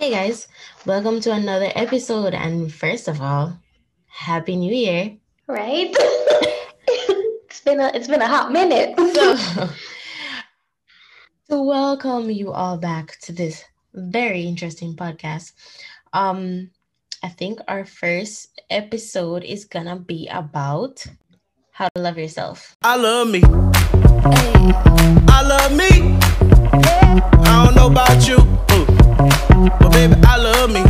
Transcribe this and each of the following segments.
Hey guys, welcome to another episode. And first of all, Happy New Year. Right? it's been a it's been a hot minute. so, to welcome you all back to this very interesting podcast. Um, I think our first episode is gonna be about how to love yourself. I love me. I love me. I don't know about you, but baby, I love me.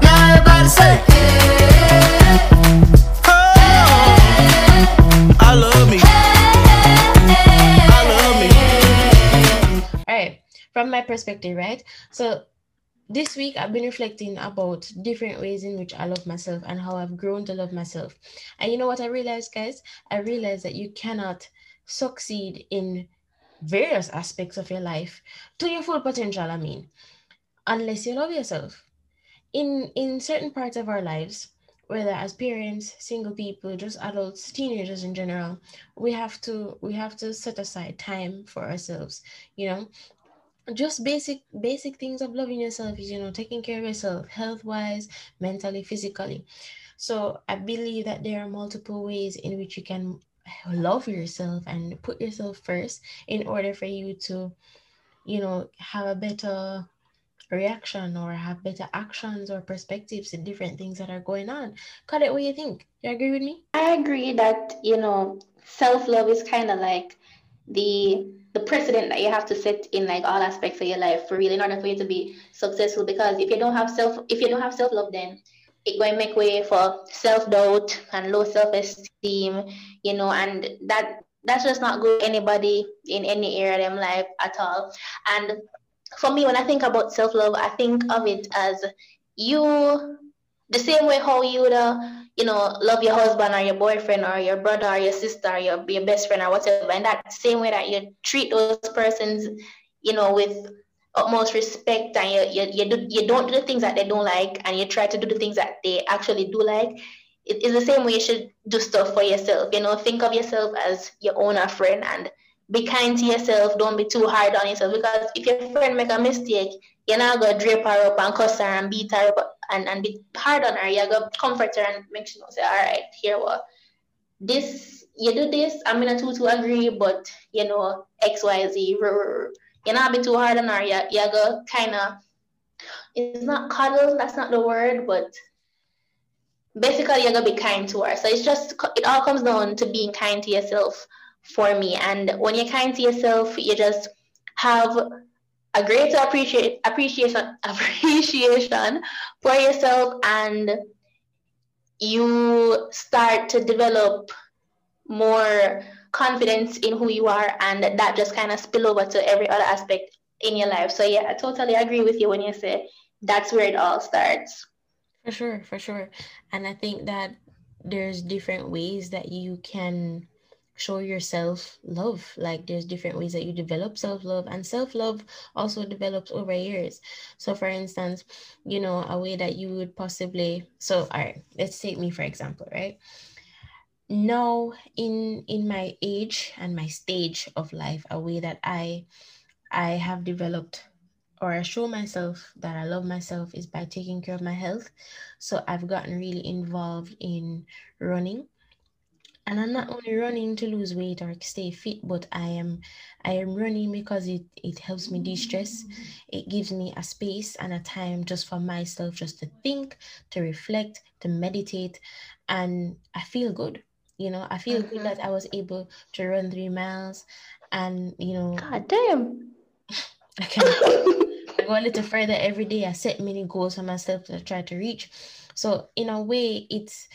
Now everybody say, oh, I love me. I love me. All right, from my perspective, right? So this week I've been reflecting about different ways in which I love myself and how I've grown to love myself. And you know what I realized, guys? I realized that you cannot succeed in various aspects of your life to your full potential, I mean, unless you love yourself. In in certain parts of our lives, whether as parents, single people, just adults, teenagers in general, we have to we have to set aside time for ourselves, you know, just basic basic things of loving yourself is you know taking care of yourself health wise mentally physically so i believe that there are multiple ways in which you can love yourself and put yourself first in order for you to you know have a better reaction or have better actions or perspectives in different things that are going on. Cut it what you think? You agree with me? I agree that you know self-love is kind of like the the precedent that you have to set in like all aspects of your life for real in order for you to be successful. Because if you don't have self if you don't have self-love then it going to make way for self-doubt and low self-esteem you know and that that's just not good anybody in any area of their life at all. And for me when i think about self-love i think of it as you the same way how you would uh, you know, love your husband or your boyfriend or your brother or your sister or your, your best friend or whatever. And that same way that you treat those persons, you know, with utmost respect and you, you, you, do, you don't do the things that they don't like and you try to do the things that they actually do like. It is the same way you should do stuff for yourself. You know, think of yourself as your owner friend and be kind to yourself. Don't be too hard on yourself because if your friend make a mistake, you're not gonna drape her up and cuss her and beat her up and, and be hard on her. You're gonna comfort her and make sure say, all right, here what this you do this, I'm gonna too to agree, but you know, X, Y, Z, you're not be too hard on her. You're, you're gonna kinda it's not cuddle, that's not the word, but basically you're gonna be kind to her. So it's just it all comes down to being kind to yourself for me. And when you're kind to yourself, you just have a greater appreciate appreciation appreciation for yourself and you start to develop more confidence in who you are and that just kind of spill over to every other aspect in your life. So yeah i totally agree with you when you say that's where it all starts. For sure for sure. And i think that there's different ways that you can show yourself love. Like there's different ways that you develop self-love and self-love also develops over years. So for instance you know a way that you would possibly so all right let's take me for example right? Now in in my age and my stage of life a way that i i have developed or I show myself that I love myself is by taking care of my health. So I've gotten really involved in running and i'm not only running to lose weight or stay fit but i am i am running because it it helps me de-stress. It gives me a space and a time just for myself just to think to reflect to meditate. And i feel good you know i feel mm-hmm. good that i was able to run three miles and you know god damn. I can I go a little further every day. I set many goals for myself to try to reach. So in a way it's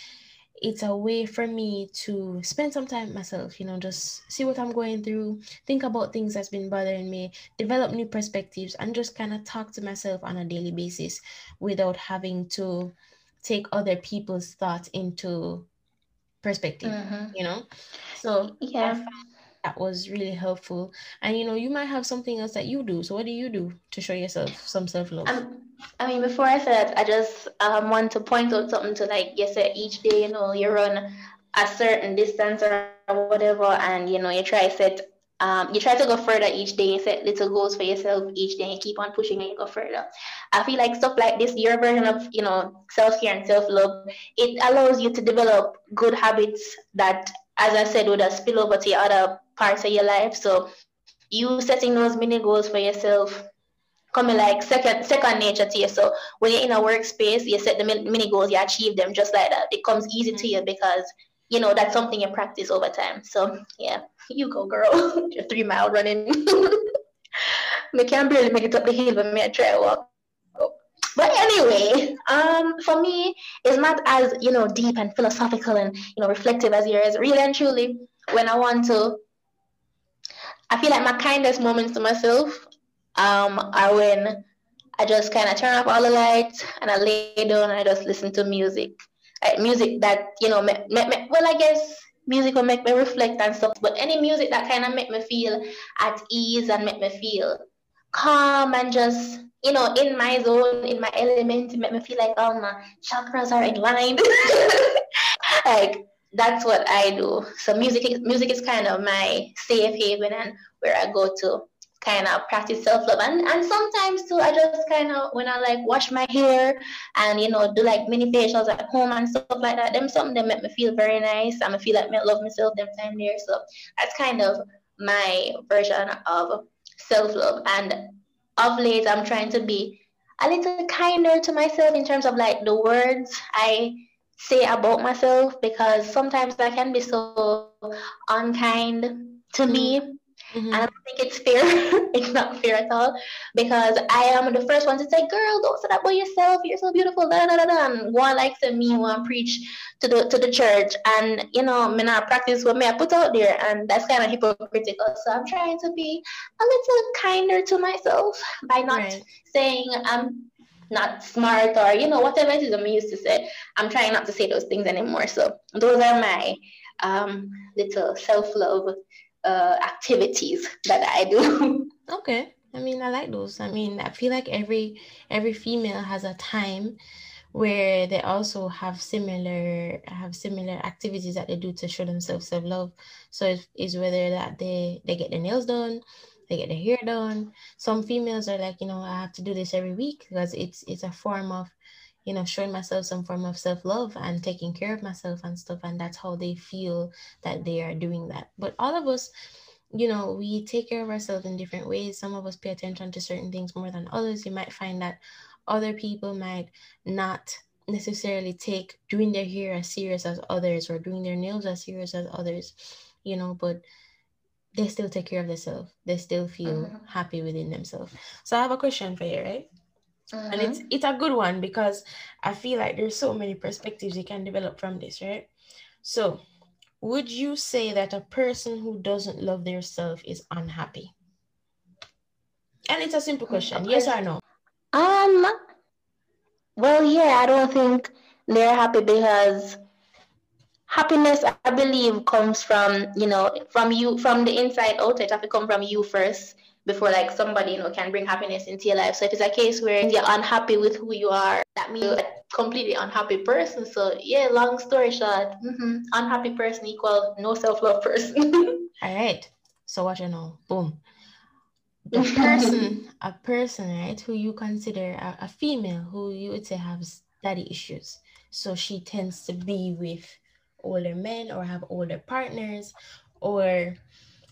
it's a way for me to spend some time myself, you know, just see what I'm going through, think about things that's been bothering me, develop new perspectives, and just kind of talk to myself on a daily basis without having to take other people's thoughts into perspective, mm-hmm. you know? So, yeah that was really helpful. And you know, you might have something else that you do. So what do you do to show yourself some self love? Um, I mean, before I said, I just um, want to point out something to like you said each day, you know, you run a certain distance or whatever, and you know, you try set um, you try to go further each day and set little goals for yourself each day and keep on pushing and you go further. I feel like stuff like this, your version of, you know, self-care and self-love, it allows you to develop good habits that, as I said, would spill over to other parts of your life. So you setting those mini goals for yourself coming like second second nature to you. So when you're in a workspace, you set the mini goals, you achieve them just like that. It comes easy to you because you know that's something you practice over time. So yeah, you go, girl. Your three mile running. me can barely make it up the hill, but me I try walk. But anyway, um, for me, it's not as you know deep and philosophical and you know reflective as yours. Really and truly, when I want to, I feel like my kindest moments to myself um, are when I just kind of turn off all the lights and I lay down and I just listen to music. Like music that you know, me, me, me, well, I guess music will make me reflect and stuff. But any music that kind of make me feel at ease and make me feel calm and just you know in my zone, in my element, make me feel like all my chakras are in line. like that's what I do. So music, music is kind of my safe haven and where I go to kind of practice self-love. And, and sometimes too i just kind of when i like wash my hair and you know do like mini facials at home and stuff like that them something that make me feel very nice and i feel like me love myself them time there. So that's kind of my version of self-love. And of late i'm trying to be a little kinder to myself in terms of like the words i say about myself because sometimes i can be so unkind to me mm-hmm. Mm-hmm. And I don't think it's fair. it's not fair at all because I am the first one to say, "Girl, don't say that about yourself. You're so beautiful." Da, da, da, da. And one likes to me, one preach to the to the church, and you know, me not practice what me I put out there, and that's kind of hypocritical. So I'm trying to be a little kinder to myself by not right. saying I'm not smart or you know whatever it is I'm used to say. I'm trying not to say those things anymore. So those are my um, little self love uh, activities that I do. okay. I mean, I like those. I mean, I feel like every every female has a time where they also have similar have similar activities that they do to show themselves self love. So it's, it's whether that they they get their nails done, they get their hair done. Some females are like, you know, I have to do this every week because it's it's a form of you know, showing myself some form of self love and taking care of myself and stuff. And that's how they feel that they are doing that. But all of us, you know, we take care of ourselves in different ways. Some of us pay attention to certain things more than others. You might find that other people might not necessarily take doing their hair as serious as others or doing their nails as serious as others, you know, but they still take care of themselves. They still feel mm-hmm. happy within themselves. So I have a question for you, right? Mm-hmm. And it's mm-hmm. it's a good one because I feel like there's so many perspectives you can develop from this, right? So, would you say that a person who doesn't love their self is unhappy? And it's a simple question, yes or no? Um well, yeah, I don't think they're happy because happiness I believe comes from, you know, from you from the inside out. It have to come from you first before like somebody you know can bring happiness into your life. So if it's a case where you're unhappy with who you are that means you're a completely unhappy person. So yeah long story short mm-hmm, unhappy person equal no self-love person. All right. So what you know? Boom. The person a person right who you consider a, a female who you would say has daddy issues. So she tends to be with older men or have older partners or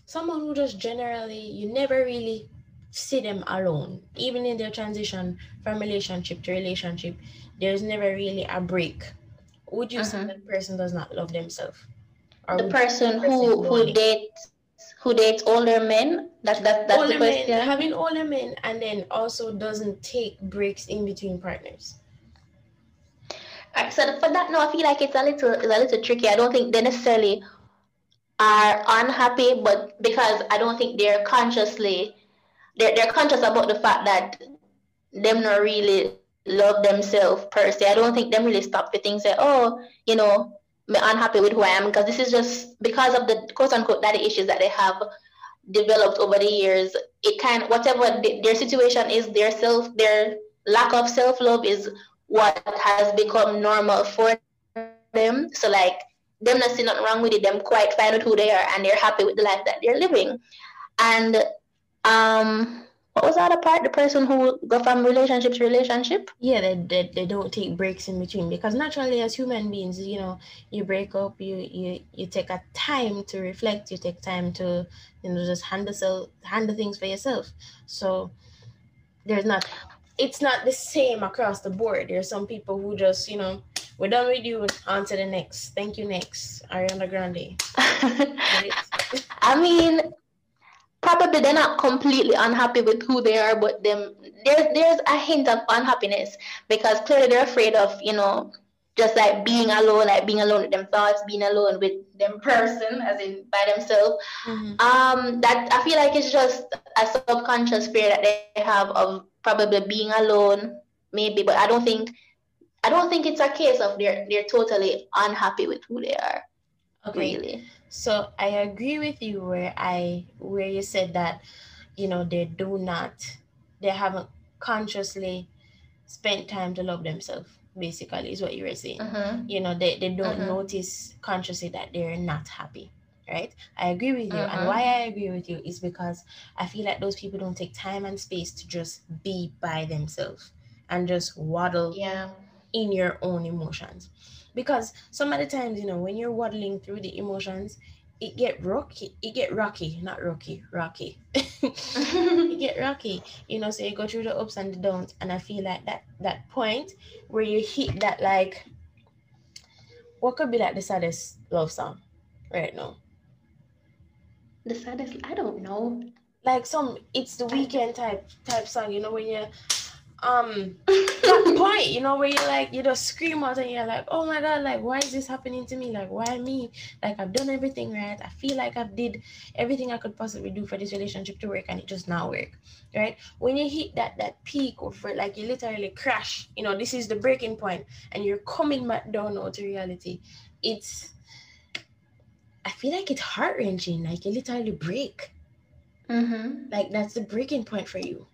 someone who just generally you never really see them alone. Even in their transition from relationship to relationship there's never really a break. Would you uh-huh. say that person does not love themselves? The person, person who who dates who dates older men that, that that's older the question. men, having older men and then also doesn't take breaks in between partners So for that, no, I feel like it's a little, it's a little tricky. I don't think they necessarily are unhappy, but because I don't think they're consciously they're, they're conscious about the fact that them not really love themselves per se. I don't think them really stop the things say, oh, you know, I'm unhappy with who I am because this is just because of the quote unquote daddy issues that they have developed over the years. It can whatever the, their situation is, their self, their lack of self love is what has become normal for them. So like them not see nothing wrong with it, them quite find out who they are and they're happy with the life that they're living. and um what was the other part? The person who go from relationship to relationship? Yeah, they, they, they don't take breaks in between because naturally as human beings, you know, you break up, you you you take a time to reflect, you take time to, you know, just handle handle things for yourself. So there's not it's not the same across the board. There's some people who just, you know, we're done with you, on to the next. Thank you, next. Ariana Grande. I mean, probably they're not completely unhappy with who they are, but them there's there's a hint of unhappiness because clearly they're afraid of, you know, just like being alone, like being alone with them thoughts, being alone with them person, as in by themselves. Mm-hmm. Um, that I feel like it's just a subconscious fear that they have of probably being alone, maybe, but I don't think I don't think it's a case of they're they're totally unhappy with who they are. Okay. Really. So I agree with you where I where you said that, you know, they do not they haven't consciously spent time to love themselves basically is what you were saying mm-hmm. you know they, they don't mm-hmm. notice consciously that they're not happy right? I agree with you. Mm-hmm. and why i agree with you is because i feel like those people don't take time and space to just be by themselves and just waddle yeah. in your own emotions. Because some of the times you know when you're waddling through the emotions it get rocky it get rocky not rocky rocky. It get rocky you know so you go through the ups and the downs. And i feel like that that point where you hit that like what could be like the saddest love song right now the saddest i don't know like some it's the Weeknd type type song you know when you're um that point, you know, where you like you just scream out and you're like, oh my god, like why is this happening to me? Like why me? Like I've done everything right. I feel like I've did everything I could possibly do for this relationship to work and it just not work. Right? When you hit that that peak of like you literally crash, you know, this is the breaking point and you're coming back down now to reality. It's I feel like it's heart wrenching, like you literally break. Mm-hmm. Like that's the breaking point for you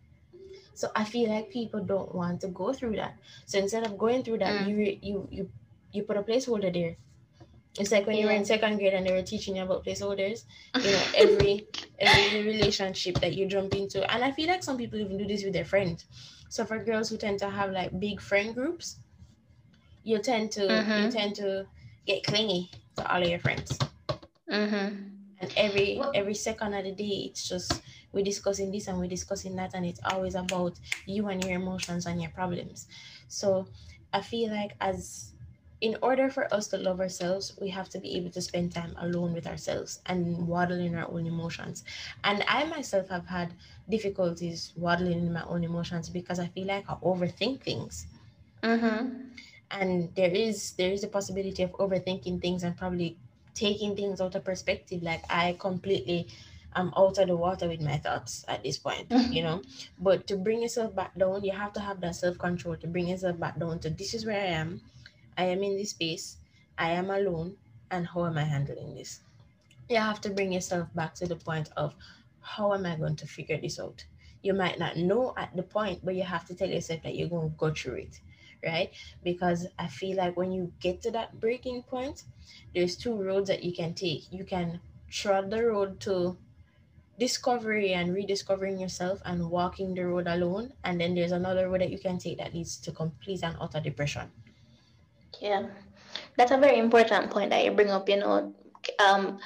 so I feel like people don't want to go through that. So instead of going through that, mm. you you you you put a placeholder there. It's like when yeah. you were in second grade and they were teaching you about placeholders. You know, every every relationship that you jump into, and I feel like some people even do this with their friends. So for girls who tend to have like big friend groups, you tend to mm-hmm. you tend to get clingy to all of your friends. Mm-hmm. And every every second of the day, it's just we're discussing this and we're discussing that and it's always about you and your emotions and your problems so i feel like as in order for us to love ourselves, we have to be able to spend time alone with ourselves and waddling our own emotions. And I myself have had difficulties waddling in my own emotions because I feel like I overthink things. Mm-hmm. And there is there is a possibility of overthinking things and probably taking things out of perspective. Like I completely I'm out of the water with my thoughts at this point, you know. But to bring yourself back down, you have to have that self control to bring yourself back down to this is where I am. I am in this space. I am alone. And how am I handling this? You have to bring yourself back to the point of how am I going to figure this out? You might not know at the point, but you have to tell yourself that you're going to go through it, right? Because I feel like when you get to that breaking point, there's two roads that you can take. You can trod the road to discovery and rediscovering yourself and walking the road alone. And then there's another road that you can take that leads to complete and utter depression. Yeah, that's a very important point that you bring up. You know, um,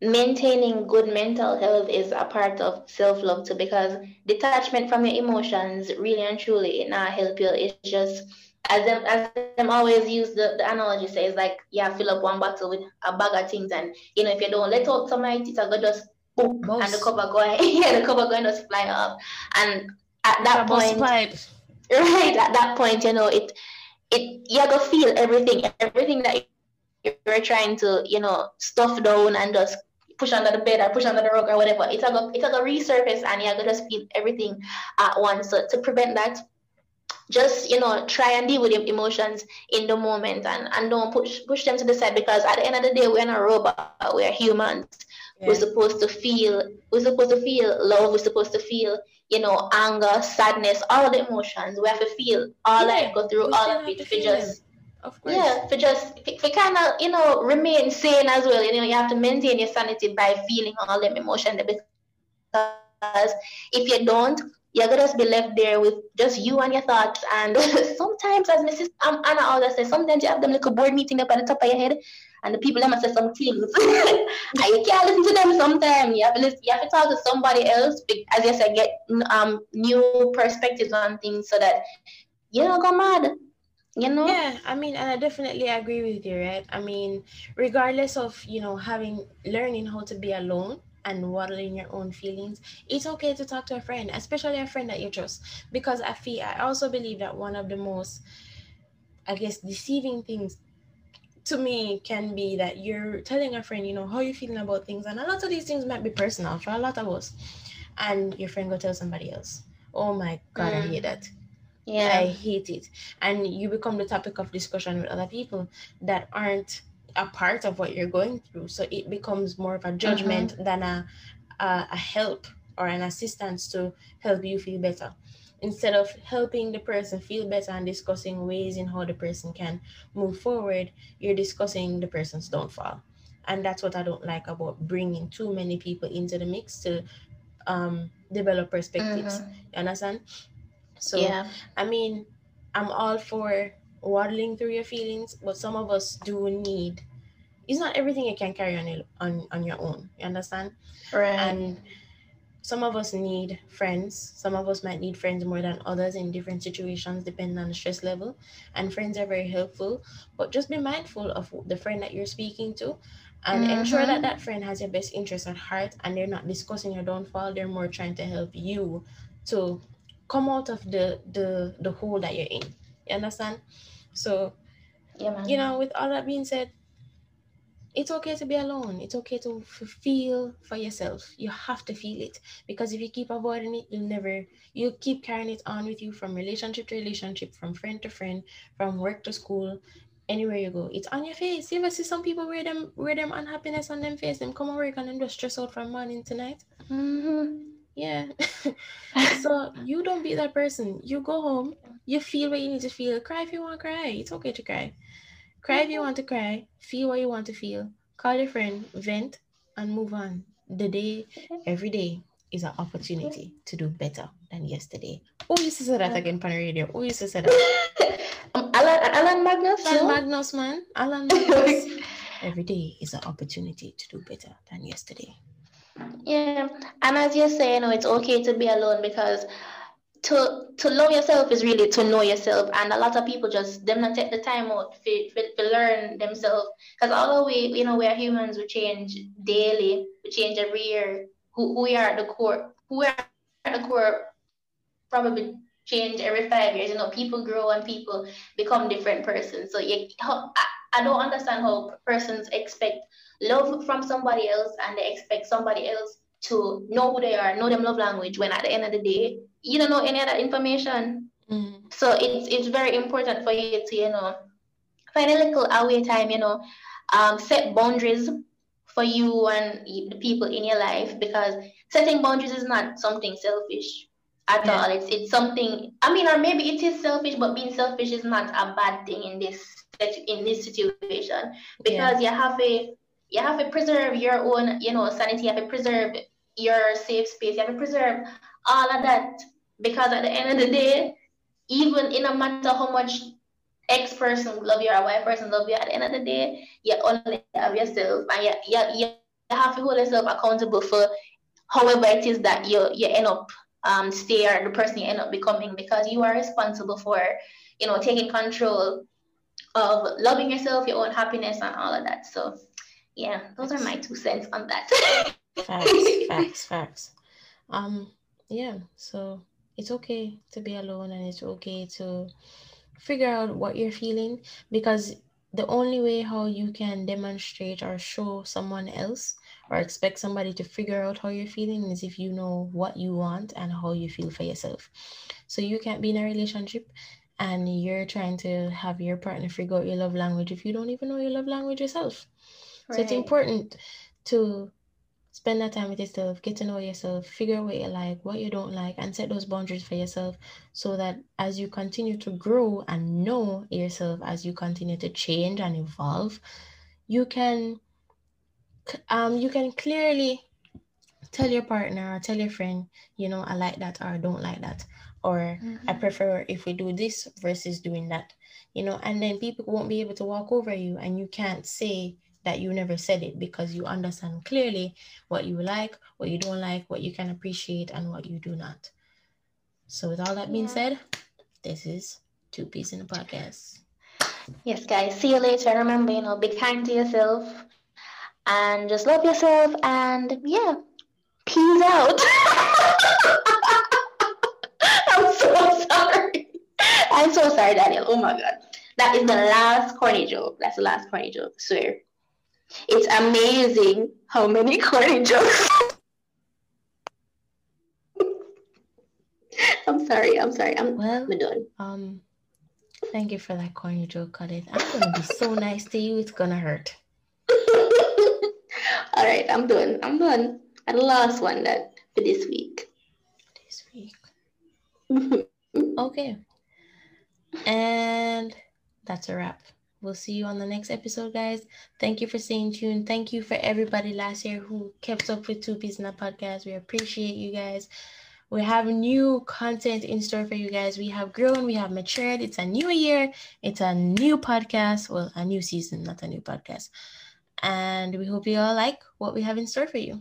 maintaining good mental health is a part of self love too, because detachment from your emotions really and truly it not help you. It's just as them as them always use the, the analogy says like yeah fill up one bottle with a bag of things and you know if you don't let out some it's a just boop, Most. and the cover going, yeah, the cover going to fly up. And at that point, pipe. right at that point, you know, it, it, you to feel everything, everything that you're trying to, you know, stuff down and just push under the bed or push under the rug or whatever. It's a go, it's a go resurface and you're gonna just feel everything at once. So to prevent that, just you know, try and deal with your emotions in the moment and, and don't push push them to the side because at the end of the day we're not a robot, we're humans. Yeah. We're supposed to feel, we're supposed to feel love, we're supposed to feel, you know, anger, sadness, all the emotions. We have to feel all yeah. that, go through we all of it for just of course. Yeah, for just for kind of, you know, remain sane as well. You know, you have to maintain your sanity by feeling all them emotions because if you don't, you're gonna be left there with just you and your thoughts. And sometimes, as Mrs. Um, Anna always says, sometimes you have them little board meeting up at the top of your head, and the people them say some things, and you can't listen to them. Sometimes you have to listen, you have to talk to somebody else, as you said, get um new perspectives on things so that you don't go mad. You know? Yeah, I mean, and I definitely agree with you, right? I mean, regardless of you know having learning how to be alone and waddling your own feelings, it's okay to talk to a friend, especially a friend that you trust. Because I feel I also believe that one of the most, I guess, deceiving things to me can be that you're telling a friend, you know, how you're feeling about things, and a lot of these things might be personal for a lot of us, and your friend go tell somebody else. Oh my god, mm. I hate that. Yeah, I hate it, and you become the topic of discussion with other people that aren't a part of what you're going through. So it becomes more of a judgment mm-hmm. than a, a a help or an assistance to help you feel better instead of helping the person feel better and discussing ways in how the person can move forward, you're discussing the person's downfall. And that's what I don't like about bringing too many people into the mix to um, develop perspectives. Mm-hmm. You understand? So, yeah. I mean, I'm all for waddling through your feelings, but some of us do need. It's not everything you can carry on your, on on your own. You understand? Right. And some of us need friends some of us might need friends more than others in different situations depending on the stress level and friends are very helpful but just be mindful of the friend that you're speaking to and mm-hmm. ensure that that friend has your best interest at heart and they're not discussing your downfall they're more trying to help you to come out of the the the hole that you're in you understand so yeah, you know with all that being said it's okay to be alone. It's okay to feel for yourself. You have to feel it because if you keep avoiding it, you'll never. You'll keep carrying it on with you from relationship to relationship, from friend to friend, from work to school, anywhere you go. It's on your face. You ever see some people wear them wear them unhappiness on them face? Them come work and then just stress out from morning to night. Mm-hmm. Yeah. so you don't be that person. You go home. You feel what you need to feel. Cry if you want to cry. It's okay to cry. Cry if you want to cry, feel what you want to feel, call your friend, vent, and move on. The day, every day is an opportunity to do better than yesterday. Who used to say that again on the radio? Who used to say that? um, Alan, Alan Magnus? Alan Magnus, man. Alan Magnus. every day is an opportunity to do better than yesterday. Yeah, and as you say, you oh, know, it's okay to be alone because to to love yourself is really to know yourself. And a lot of people just them not take the time out to learn themselves. Because although we you know we are humans we change daily. We change every year. Who, we are at the core who we are at the core probably change every five years. You know people grow and people become different persons. So you I don't understand how persons expect love from somebody else and they expect somebody else to know who they are know them love language when at the end of the day you don't know any of that information. Mm-hmm. So it's it's very important for you to, you know, find a little away time, you know, um, set boundaries for you and the people in your life because setting boundaries is not something selfish at yeah. all. It's it's something I mean, or maybe it is selfish, but being selfish is not a bad thing in this in this situation because yeah. you have a you have to preserve your own, you know, sanity. You have to preserve your safe space. You have to preserve all of that because at the end of the day, even in a matter how much X person love you or Y person love you, at the end of the day, you only have yourself and you, you, you have to hold yourself accountable for however it is that you you end up um stay or the person you end up becoming because you are responsible for you know taking control of loving yourself, your own happiness and all of that. So yeah, those are my two cents on that. facts, facts, facts. Um yeah, so it's okay to be alone and it's okay to figure out what you're feeling because the only way how you can demonstrate or show someone else or expect somebody to figure out how you're feeling is if you know what you want and how you feel for yourself. So you can't be in a relationship and you're trying to have your partner figure out your love language if you don't even know your love language yourself. Right. So it's important to spend that time with yourself, get to know yourself, figure out what you like, what you don't like, and set those boundaries for yourself so that as you continue to grow and know yourself, as you continue to change and evolve, you can um you can clearly tell your partner or tell your friend, you know, I like that or I don't like that. Or mm-hmm. I prefer if we do this versus doing that, you know, and then people won't be able to walk over you and you can't say that you never said it because you understand clearly what you like, what you don't like, what you can appreciate, and what you do not. So, with all that being yeah. said, this is Two Peas in a Podcast. Yes, guys. See you later. Remember, you know, be kind to yourself and just love yourself. And yeah, peace out. I'm so sorry. I'm so sorry, Daniel. Oh my God. That is the last corny joke. That's the last corny joke. Swear. It's amazing how many corny jokes. I'm sorry. I'm sorry. I'm, well, I'm done. Um, thank you for that corny joke, Khalid. I'm gonna be so nice to you. It's gonna hurt. All right, I'm done. I'm done. And the last one that for this week. This week. okay. And that's a wrap. We'll see you on the next episode, guys. Thank you for staying tuned. Thank you for everybody last year who kept up with Two Peas in the podcast. We appreciate you guys. We have new content in store for you guys. We have grown, we have matured. It's a new year, it's a new podcast. Well, a new season, not a new podcast. And we hope you all like what we have in store for you.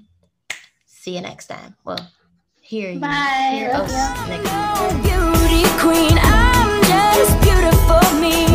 See you next time. Well, here you. Bye. Hear us next Beauty queen, I'm just beautiful me.